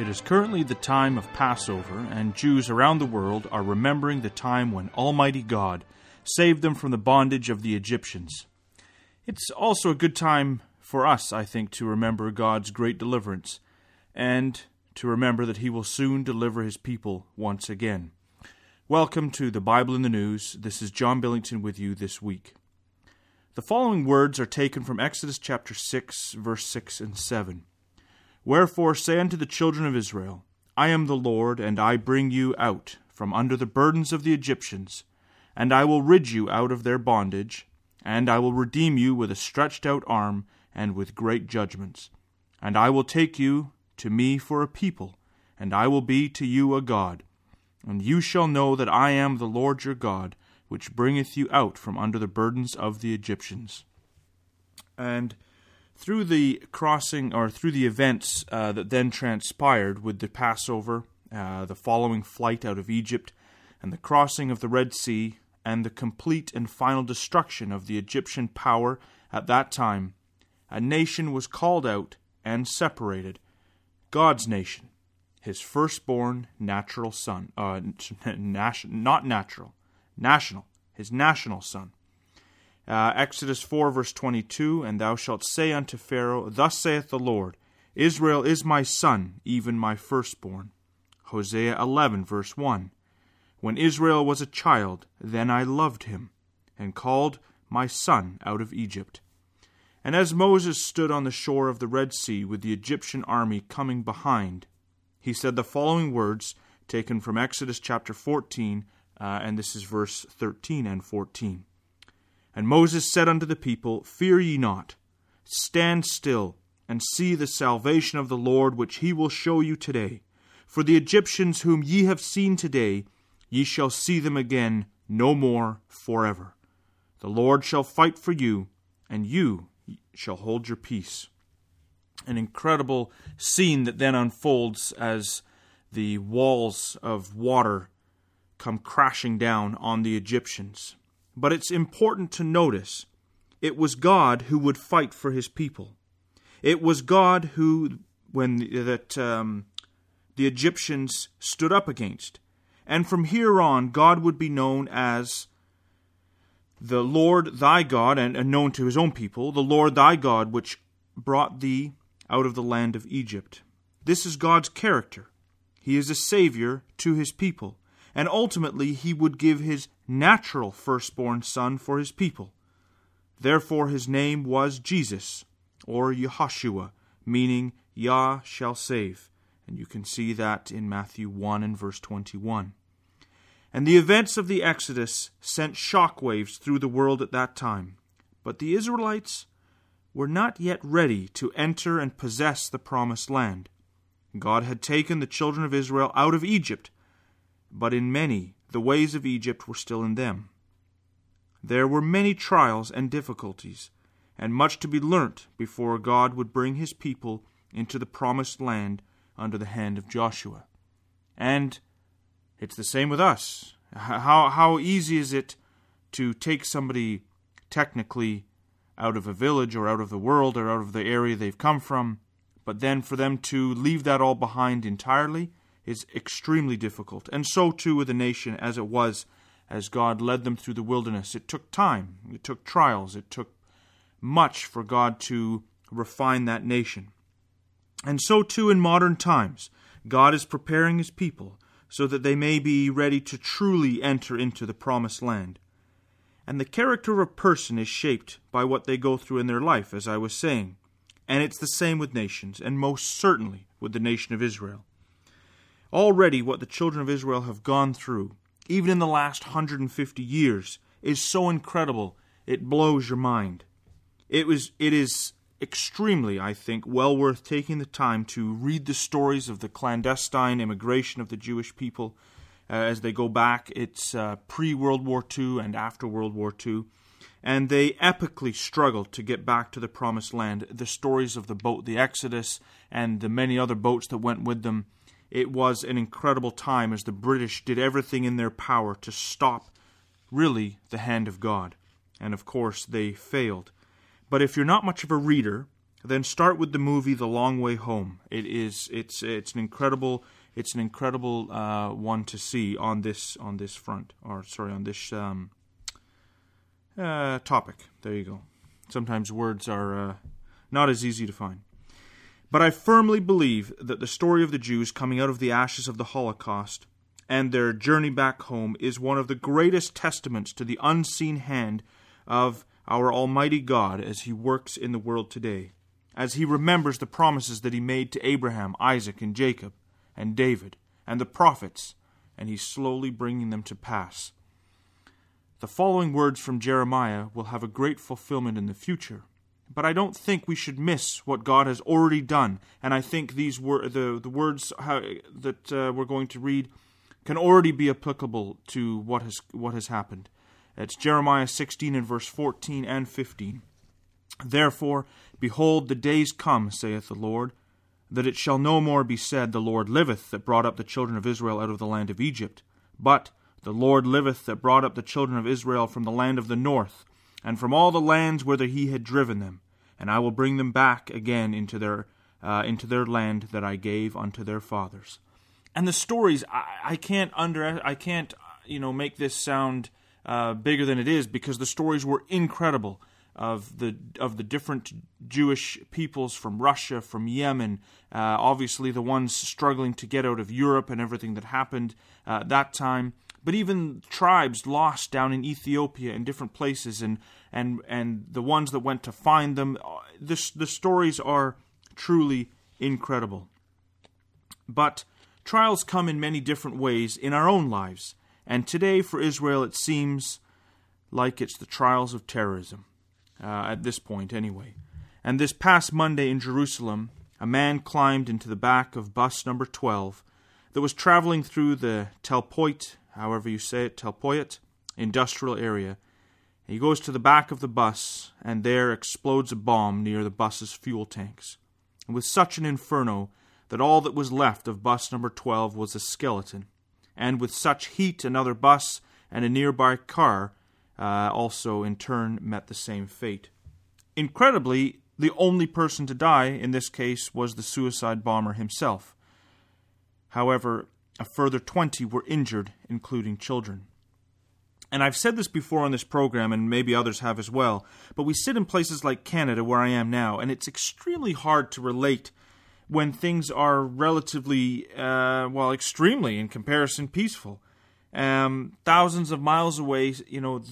It is currently the time of Passover, and Jews around the world are remembering the time when Almighty God saved them from the bondage of the Egyptians. It's also a good time for us, I think, to remember God's great deliverance, and to remember that He will soon deliver His people once again. Welcome to the Bible in the News. This is John Billington with you this week. The following words are taken from Exodus chapter 6, verse 6 and 7. Wherefore say unto the children of Israel, I am the Lord, and I bring you out from under the burdens of the Egyptians, and I will rid you out of their bondage, and I will redeem you with a stretched out arm and with great judgments. And I will take you to me for a people, and I will be to you a God. And you shall know that I am the Lord your God, which bringeth you out from under the burdens of the Egyptians. And through the crossing or through the events uh, that then transpired with the Passover, uh, the following flight out of Egypt, and the crossing of the Red Sea, and the complete and final destruction of the Egyptian power at that time, a nation was called out and separated, God's nation, his firstborn natural son, uh, not natural, national, his national son. Uh, Exodus 4, verse 22 And thou shalt say unto Pharaoh, Thus saith the Lord, Israel is my son, even my firstborn. Hosea 11, verse 1 When Israel was a child, then I loved him, and called my son out of Egypt. And as Moses stood on the shore of the Red Sea with the Egyptian army coming behind, he said the following words taken from Exodus chapter 14, uh, and this is verse 13 and 14. And Moses said unto the people, Fear ye not, stand still, and see the salvation of the Lord, which he will show you today. For the Egyptians whom ye have seen today, ye shall see them again no more forever. The Lord shall fight for you, and you shall hold your peace. An incredible scene that then unfolds as the walls of water come crashing down on the Egyptians. But it's important to notice it was God who would fight for his people. It was God who, when that um, the Egyptians stood up against. And from here on, God would be known as the Lord thy God, and, and known to his own people, the Lord thy God, which brought thee out of the land of Egypt. This is God's character. He is a Savior to his people and ultimately he would give his natural firstborn son for his people. Therefore his name was Jesus, or Yahshua, meaning Yah shall save. And you can see that in Matthew 1 and verse 21. And the events of the Exodus sent shock waves through the world at that time. But the Israelites were not yet ready to enter and possess the promised land. God had taken the children of Israel out of Egypt but in many the ways of Egypt were still in them. There were many trials and difficulties, and much to be learnt before God would bring his people into the promised land under the hand of Joshua. And it's the same with us. How, how easy is it to take somebody technically out of a village or out of the world or out of the area they've come from, but then for them to leave that all behind entirely is extremely difficult, and so too with the nation as it was as God led them through the wilderness. It took time, it took trials, it took much for God to refine that nation. And so too in modern times, God is preparing his people so that they may be ready to truly enter into the promised land. And the character of a person is shaped by what they go through in their life, as I was saying. And it's the same with nations, and most certainly with the nation of Israel. Already, what the children of Israel have gone through, even in the last 150 years, is so incredible it blows your mind. It was it is extremely, I think, well worth taking the time to read the stories of the clandestine immigration of the Jewish people uh, as they go back. It's uh, pre World War II and after World War II. And they epically struggled to get back to the promised land. The stories of the boat, the Exodus, and the many other boats that went with them it was an incredible time as the British did everything in their power to stop, really, the hand of God. And of course, they failed. But if you're not much of a reader, then start with the movie The Long Way Home. It is it's it's an incredible it's an incredible uh, one to see on this on this front or sorry on this um, uh, topic. There you go. Sometimes words are uh, not as easy to find. But I firmly believe that the story of the Jews coming out of the ashes of the Holocaust and their journey back home is one of the greatest testaments to the unseen hand of our Almighty God as He works in the world today, as He remembers the promises that He made to Abraham, Isaac, and Jacob, and David, and the prophets, and He's slowly bringing them to pass. The following words from Jeremiah will have a great fulfillment in the future, but I don't think we should miss what God has already done, and I think these were the the words how, that uh, we're going to read can already be applicable to what has what has happened. It's Jeremiah 16 and verse 14 and 15. Therefore, behold, the days come, saith the Lord, that it shall no more be said, The Lord liveth, that brought up the children of Israel out of the land of Egypt. But, The Lord liveth, that brought up the children of Israel from the land of the north, and from all the lands whither he had driven them. And I will bring them back again into their, uh, into their land that I gave unto their fathers. And the stories, I, I can't under, I can't, you know, make this sound uh, bigger than it is because the stories were incredible of the of the different Jewish peoples from Russia, from Yemen, uh, obviously the ones struggling to get out of Europe and everything that happened uh, that time, but even tribes lost down in Ethiopia in different places, and and and the ones that went to find them. Uh, this the stories are truly incredible. But trials come in many different ways in our own lives, and today for Israel it seems like it's the trials of terrorism uh, at this point anyway. And this past Monday in Jerusalem, a man climbed into the back of bus number 12 that was traveling through the Telpoit, however you say it, Telpoit industrial area. He goes to the back of the bus, and there explodes a bomb near the bus's fuel tanks. And with such an inferno that all that was left of bus number 12 was a skeleton. And with such heat, another bus and a nearby car uh, also in turn met the same fate. Incredibly, the only person to die in this case was the suicide bomber himself. However, a further 20 were injured, including children. And I've said this before on this program, and maybe others have as well, but we sit in places like Canada, where I am now, and it's extremely hard to relate when things are relatively, uh, well, extremely in comparison, peaceful. Um, thousands of miles away, you know,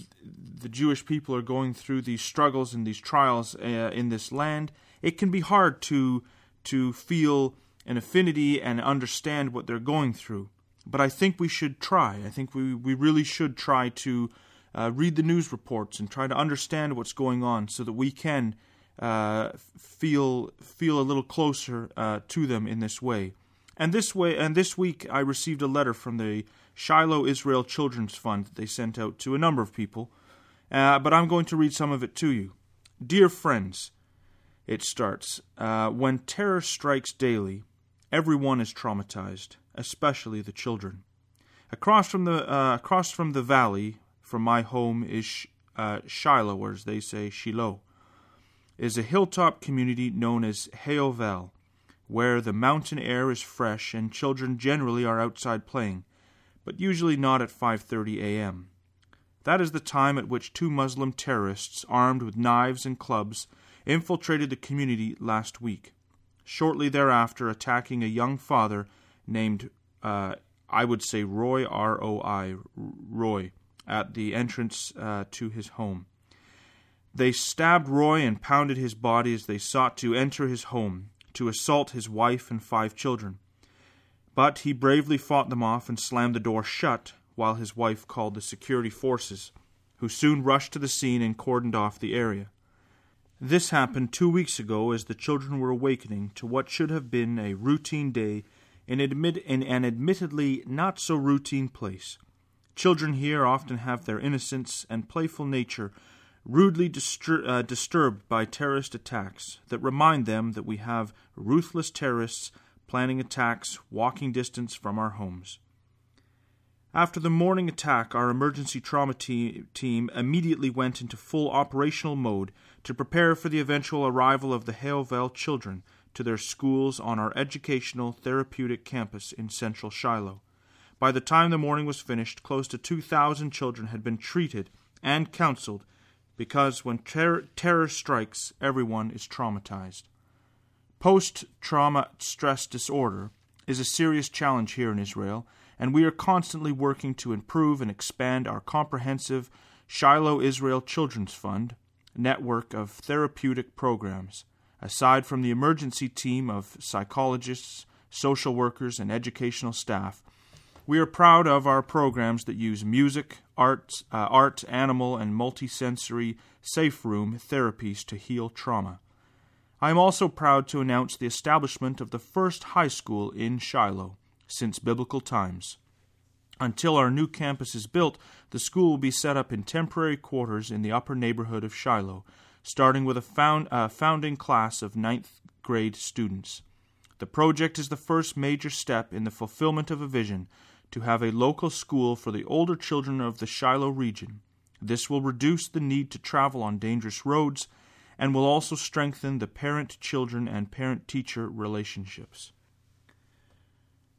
the Jewish people are going through these struggles and these trials uh, in this land. It can be hard to to feel an affinity and understand what they're going through. But I think we should try. I think we, we really should try to uh, read the news reports and try to understand what's going on so that we can uh, feel feel a little closer uh, to them in this way. And this way, and this week, I received a letter from the Shiloh Israel Children's Fund that they sent out to a number of people, uh, but I'm going to read some of it to you. Dear friends, it starts uh, When terror strikes daily, everyone is traumatized, especially the children. Across from the uh, across from the valley from my home is uh, Shiloh, or as they say, Shiloh, is a hilltop community known as Heovel, where the mountain air is fresh and children generally are outside playing but usually not at 5:30 a.m. That is the time at which two Muslim terrorists armed with knives and clubs infiltrated the community last week. Shortly thereafter, attacking a young father named uh, I would say Roy R O I Roy at the entrance uh, to his home. They stabbed Roy and pounded his body as they sought to enter his home to assault his wife and five children. But he bravely fought them off and slammed the door shut while his wife called the security forces, who soon rushed to the scene and cordoned off the area. This happened two weeks ago as the children were awakening to what should have been a routine day in, admit- in an admittedly not so routine place. Children here often have their innocence and playful nature rudely uh, disturbed by terrorist attacks that remind them that we have ruthless terrorists planning attacks walking distance from our homes. After the morning attack, our emergency trauma te- team immediately went into full operational mode to prepare for the eventual arrival of the Haovell children to their schools on our educational therapeutic campus in central Shiloh. By the time the morning was finished, close to 2,000 children had been treated and counseled because when ter- terror strikes, everyone is traumatized. Post trauma stress disorder is a serious challenge here in Israel, and we are constantly working to improve and expand our comprehensive Shiloh Israel Children's Fund network of therapeutic programs. Aside from the emergency team of psychologists, social workers, and educational staff, we are proud of our programs that use music, art, uh, art animal, and multisensory safe room therapies to heal trauma. I am also proud to announce the establishment of the first high school in Shiloh since biblical times. Until our new campus is built, the school will be set up in temporary quarters in the upper neighborhood of Shiloh, starting with a found, uh, founding class of ninth grade students. The project is the first major step in the fulfillment of a vision to have a local school for the older children of the Shiloh region. This will reduce the need to travel on dangerous roads and will also strengthen the parent children and parent teacher relationships.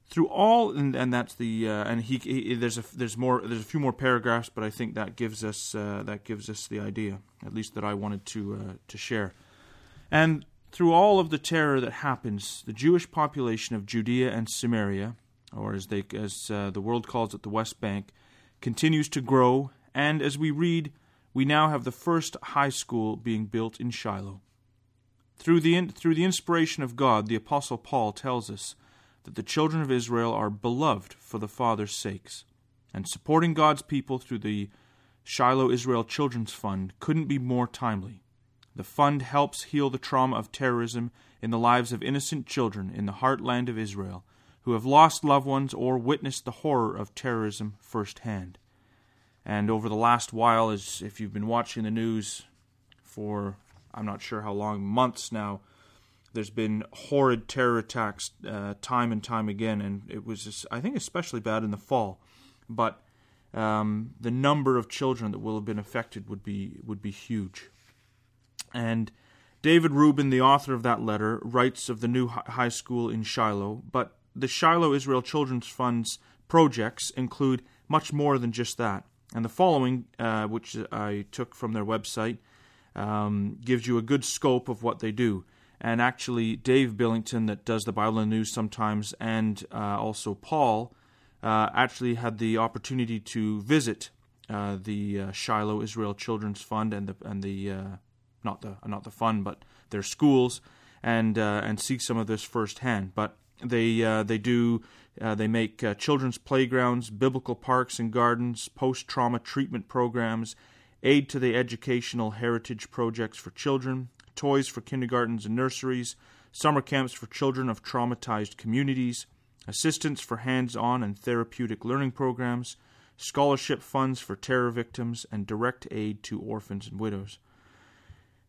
Through all and, and that's the uh, and he, he, there's a there's more there's a few more paragraphs but I think that gives us uh, that gives us the idea at least that I wanted to uh, to share. And through all of the terror that happens the Jewish population of Judea and Samaria or as they as uh, the world calls it the West Bank continues to grow. And as we read we now have the first high school being built in Shiloh through the through the inspiration of God the apostle Paul tells us that the children of Israel are beloved for the Father's sakes. And supporting God's people through the Shiloh Israel Children's Fund couldn't be more timely. The fund helps heal the trauma of terrorism in the lives of innocent children in the heartland of Israel who have lost loved ones or witnessed the horror of terrorism firsthand. And over the last while, as if you've been watching the news for I'm not sure how long, months now, there's been horrid terror attacks uh, time and time again, and it was just, I think especially bad in the fall. But um, the number of children that will have been affected would be would be huge. And David Rubin, the author of that letter, writes of the new high school in Shiloh, but the Shiloh Israel Children's Fund's projects include much more than just that. And the following, uh, which I took from their website, um, gives you a good scope of what they do and actually Dave Billington that does the Bible the News sometimes, and uh, also Paul uh, actually had the opportunity to visit uh, the uh, Shiloh Israel Children's Fund and the and the uh, not the not the fund but their schools and and see some of this firsthand. But they uh, they do uh, they make uh, children's playgrounds, biblical parks and gardens, post trauma treatment programs, aid to the educational heritage projects for children, toys for kindergartens and nurseries, summer camps for children of traumatized communities, assistance for hands on and therapeutic learning programs, scholarship funds for terror victims, and direct aid to orphans and widows.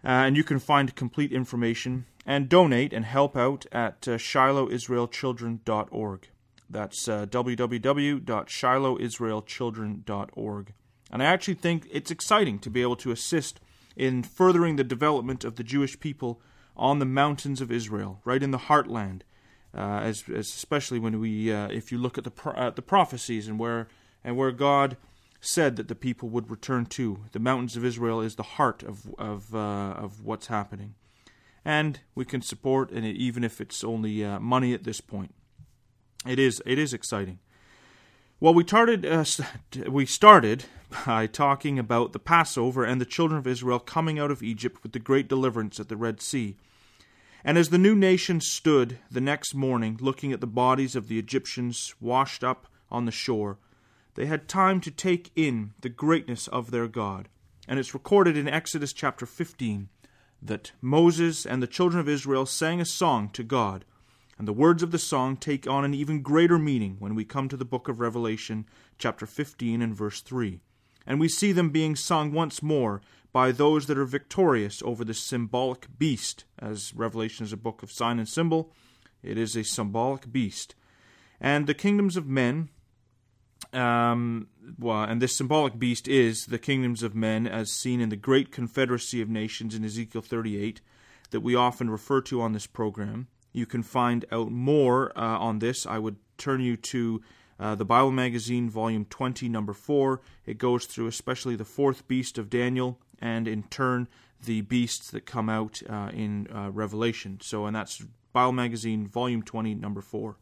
Uh, and you can find complete information and donate and help out at uh, shilohisraelchildren.org. That's uh, www.shilohisraelchildren.org. And I actually think it's exciting to be able to assist in furthering the development of the Jewish people on the mountains of Israel, right in the heartland. Uh, as, as, especially when we, uh, if you look at the pro- uh, the prophecies and where and where God said that the people would return to, the mountains of Israel is the heart of of uh, of what's happening, and we can support, and even if it's only uh, money at this point, it is it is exciting. Well, we started uh, we started by talking about the Passover and the children of Israel coming out of Egypt with the great deliverance at the Red Sea. And as the new nation stood the next morning looking at the bodies of the Egyptians washed up on the shore, they had time to take in the greatness of their God. And it's recorded in Exodus chapter 15 that Moses and the children of Israel sang a song to God and the words of the song take on an even greater meaning when we come to the book of Revelation, chapter 15 and verse 3. And we see them being sung once more by those that are victorious over the symbolic beast, as Revelation is a book of sign and symbol. It is a symbolic beast. And the kingdoms of men Um, well, and this symbolic beast is the kingdoms of men, as seen in the great confederacy of nations in Ezekiel 38, that we often refer to on this program. You can find out more uh, on this. I would turn you to uh, the Bible Magazine, Volume 20, Number 4. It goes through especially the fourth beast of Daniel, and in turn, the beasts that come out uh, in uh, Revelation. So, and that's Bible Magazine, Volume 20, Number 4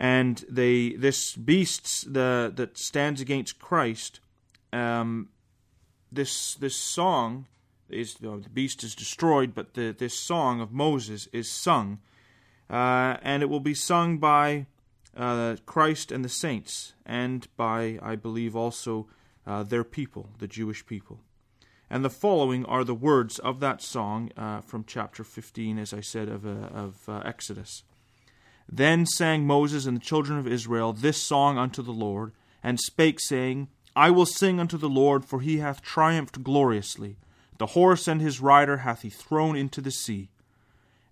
and they this beast the, that stands against Christ. Um, this this song is you know, the beast is destroyed, but the, this song of Moses is sung, uh, and it will be sung by uh, Christ and the saints, and by I believe also uh, their people, the Jewish people. And the following are the words of that song uh, from chapter 15, as I said, of, uh, of uh, Exodus. Then sang Moses and the children of Israel this song unto the Lord, and spake, saying, I will sing unto the Lord, for he hath triumphed gloriously. The horse and his rider hath he thrown into the sea.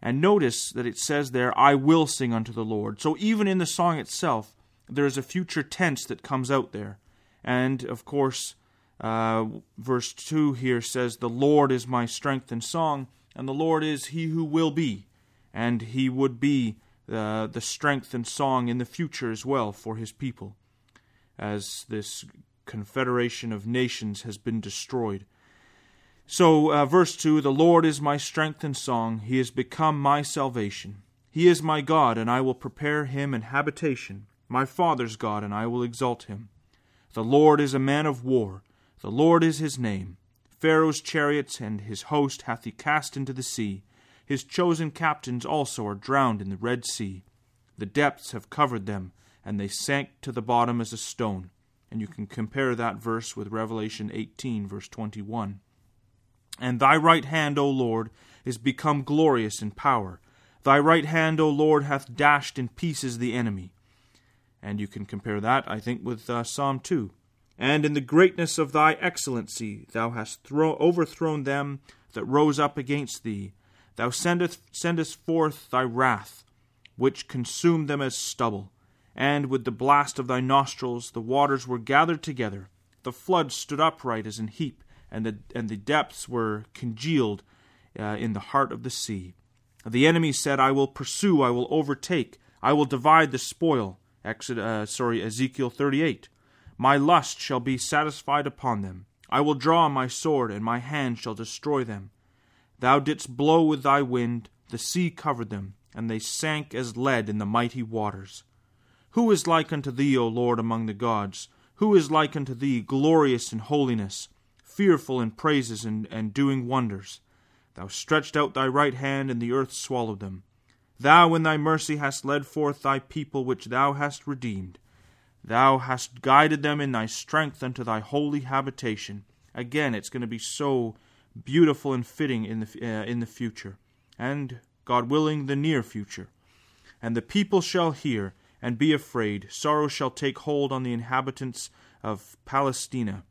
And notice that it says there, I will sing unto the Lord. So even in the song itself, there is a future tense that comes out there. And of course, uh, verse 2 here says, The Lord is my strength and song, and the Lord is he who will be, and he would be uh, the strength and song in the future as well for his people, as this confederation of nations has been destroyed. So, uh, verse 2 The Lord is my strength and song, he has become my salvation. He is my God, and I will prepare him an habitation, my father's God, and I will exalt him. The Lord is a man of war, the Lord is his name. Pharaoh's chariots and his host hath he cast into the sea. His chosen captains also are drowned in the Red Sea. The depths have covered them, and they sank to the bottom as a stone. And you can compare that verse with Revelation 18, verse 21. And thy right hand, O Lord, is become glorious in power. Thy right hand, O Lord, hath dashed in pieces the enemy. And you can compare that, I think, with uh, Psalm 2. And in the greatness of thy excellency thou hast throw- overthrown them that rose up against thee. Thou sendest, sendest forth thy wrath, which consumed them as stubble. And with the blast of thy nostrils the waters were gathered together. The floods stood upright as an heap, and the, and the depths were congealed uh, in the heart of the sea. The enemy said, I will pursue, I will overtake, I will divide the spoil. Exodus, uh, sorry, Ezekiel 38. My lust shall be satisfied upon them. I will draw my sword, and my hand shall destroy them. Thou didst blow with thy wind, the sea covered them, and they sank as lead in the mighty waters. Who is like unto thee, O Lord, among the gods? Who is like unto thee, glorious in holiness, fearful in praises and, and doing wonders? Thou stretched out thy right hand, and the earth swallowed them. Thou in thy mercy hast led forth thy people which thou hast redeemed. Thou hast guided them in thy strength unto thy holy habitation. Again, it's going to be so beautiful and fitting in the, uh, in the future, and, God willing, the near future. And the people shall hear and be afraid, sorrow shall take hold on the inhabitants of Palestina.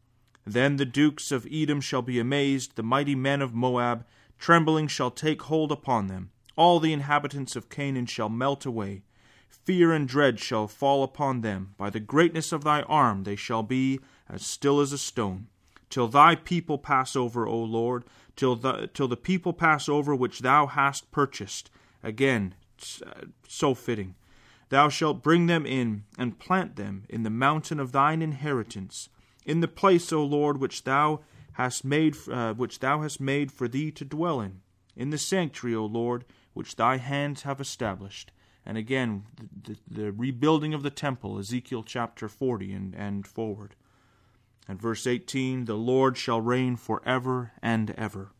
Then the dukes of Edom shall be amazed, the mighty men of Moab, trembling shall take hold upon them. All the inhabitants of Canaan shall melt away. Fear and dread shall fall upon them. By the greatness of thy arm they shall be as still as a stone till thy people pass over, O Lord, till the, till the people pass over which thou hast purchased. Again, so fitting. Thou shalt bring them in, and plant them in the mountain of thine inheritance, in the place, O Lord, which thou hast made, uh, which thou hast made for thee to dwell in, in the sanctuary, O Lord, which thy hands have established. And again, the, the, the rebuilding of the temple, Ezekiel chapter 40 and, and forward. And verse 18, the Lord shall reign forever and ever.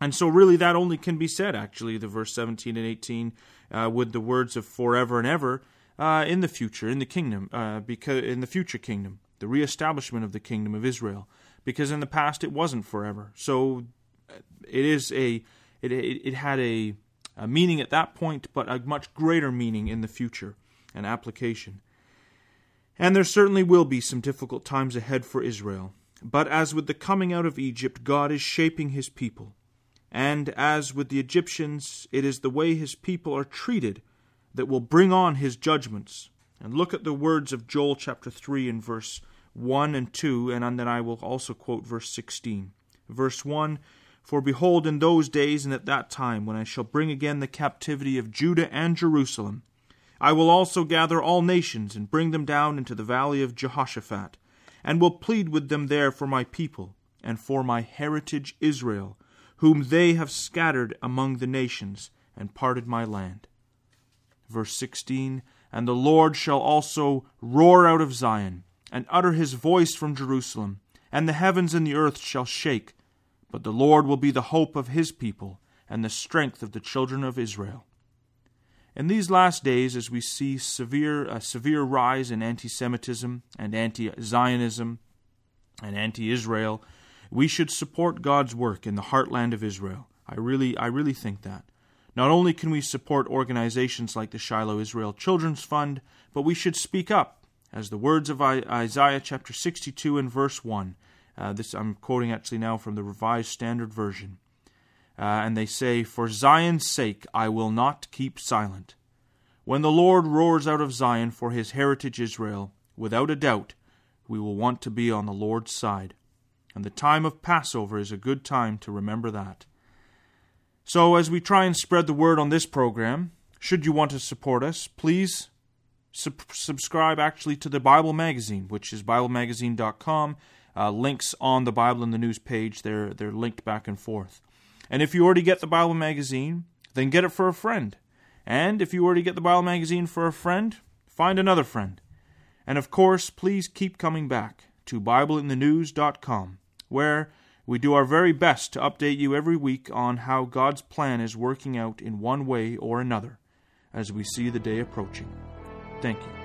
And so, really, that only can be said, actually, the verse 17 and 18, uh, with the words of forever and ever uh, in the future, in the kingdom, uh, because in the future kingdom, the reestablishment of the kingdom of Israel, because in the past it wasn't forever. So, uh, it is a, it, it, had a, a meaning at that point, but a much greater meaning in the future and application. And there certainly will be some difficult times ahead for Israel. But as with the coming out of Egypt, God is shaping his people. And as with the Egyptians, it is the way his people are treated that will bring on his judgments. and look at the words of Joel chapter 3 and verse 1 and 2, and then I will also quote verse 16. Verse 1 For behold, in those days and at that time, when I shall bring again the captivity of Judah and Jerusalem, I will also gather all nations and bring them down into the valley of Jehoshaphat, and will plead with them there for my people and for my heritage Israel, whom they have scattered among the nations and parted my land. Verse 16 And the Lord shall also roar out of Zion, and utter his voice from Jerusalem, and the heavens and the earth shall shake. But the Lord will be the hope of his people, and the strength of the children of Israel. In these last days, as we see severe, a severe rise in anti Semitism and anti Zionism and anti Israel, we should support God's work in the heartland of Israel. I really, I really think that. Not only can we support organizations like the Shiloh Israel Children's Fund, but we should speak up, as the words of Isaiah chapter 62 and verse 1. Uh, this I'm quoting actually now from the Revised Standard Version. Uh, and they say, For Zion's sake I will not keep silent. When the Lord roars out of Zion for his heritage Israel, without a doubt, we will want to be on the Lord's side. And the time of Passover is a good time to remember that. So, as we try and spread the word on this program, should you want to support us, please sub- subscribe actually to the Bible Magazine, which is BibleMagazine.com. Uh, links on the Bible in the News page, they're, they're linked back and forth. And if you already get the Bible Magazine, then get it for a friend. And if you already get the Bible Magazine for a friend, find another friend. And of course, please keep coming back to BibleInTheNews.com, where we do our very best to update you every week on how God's plan is working out in one way or another as we see the day approaching. Thank you.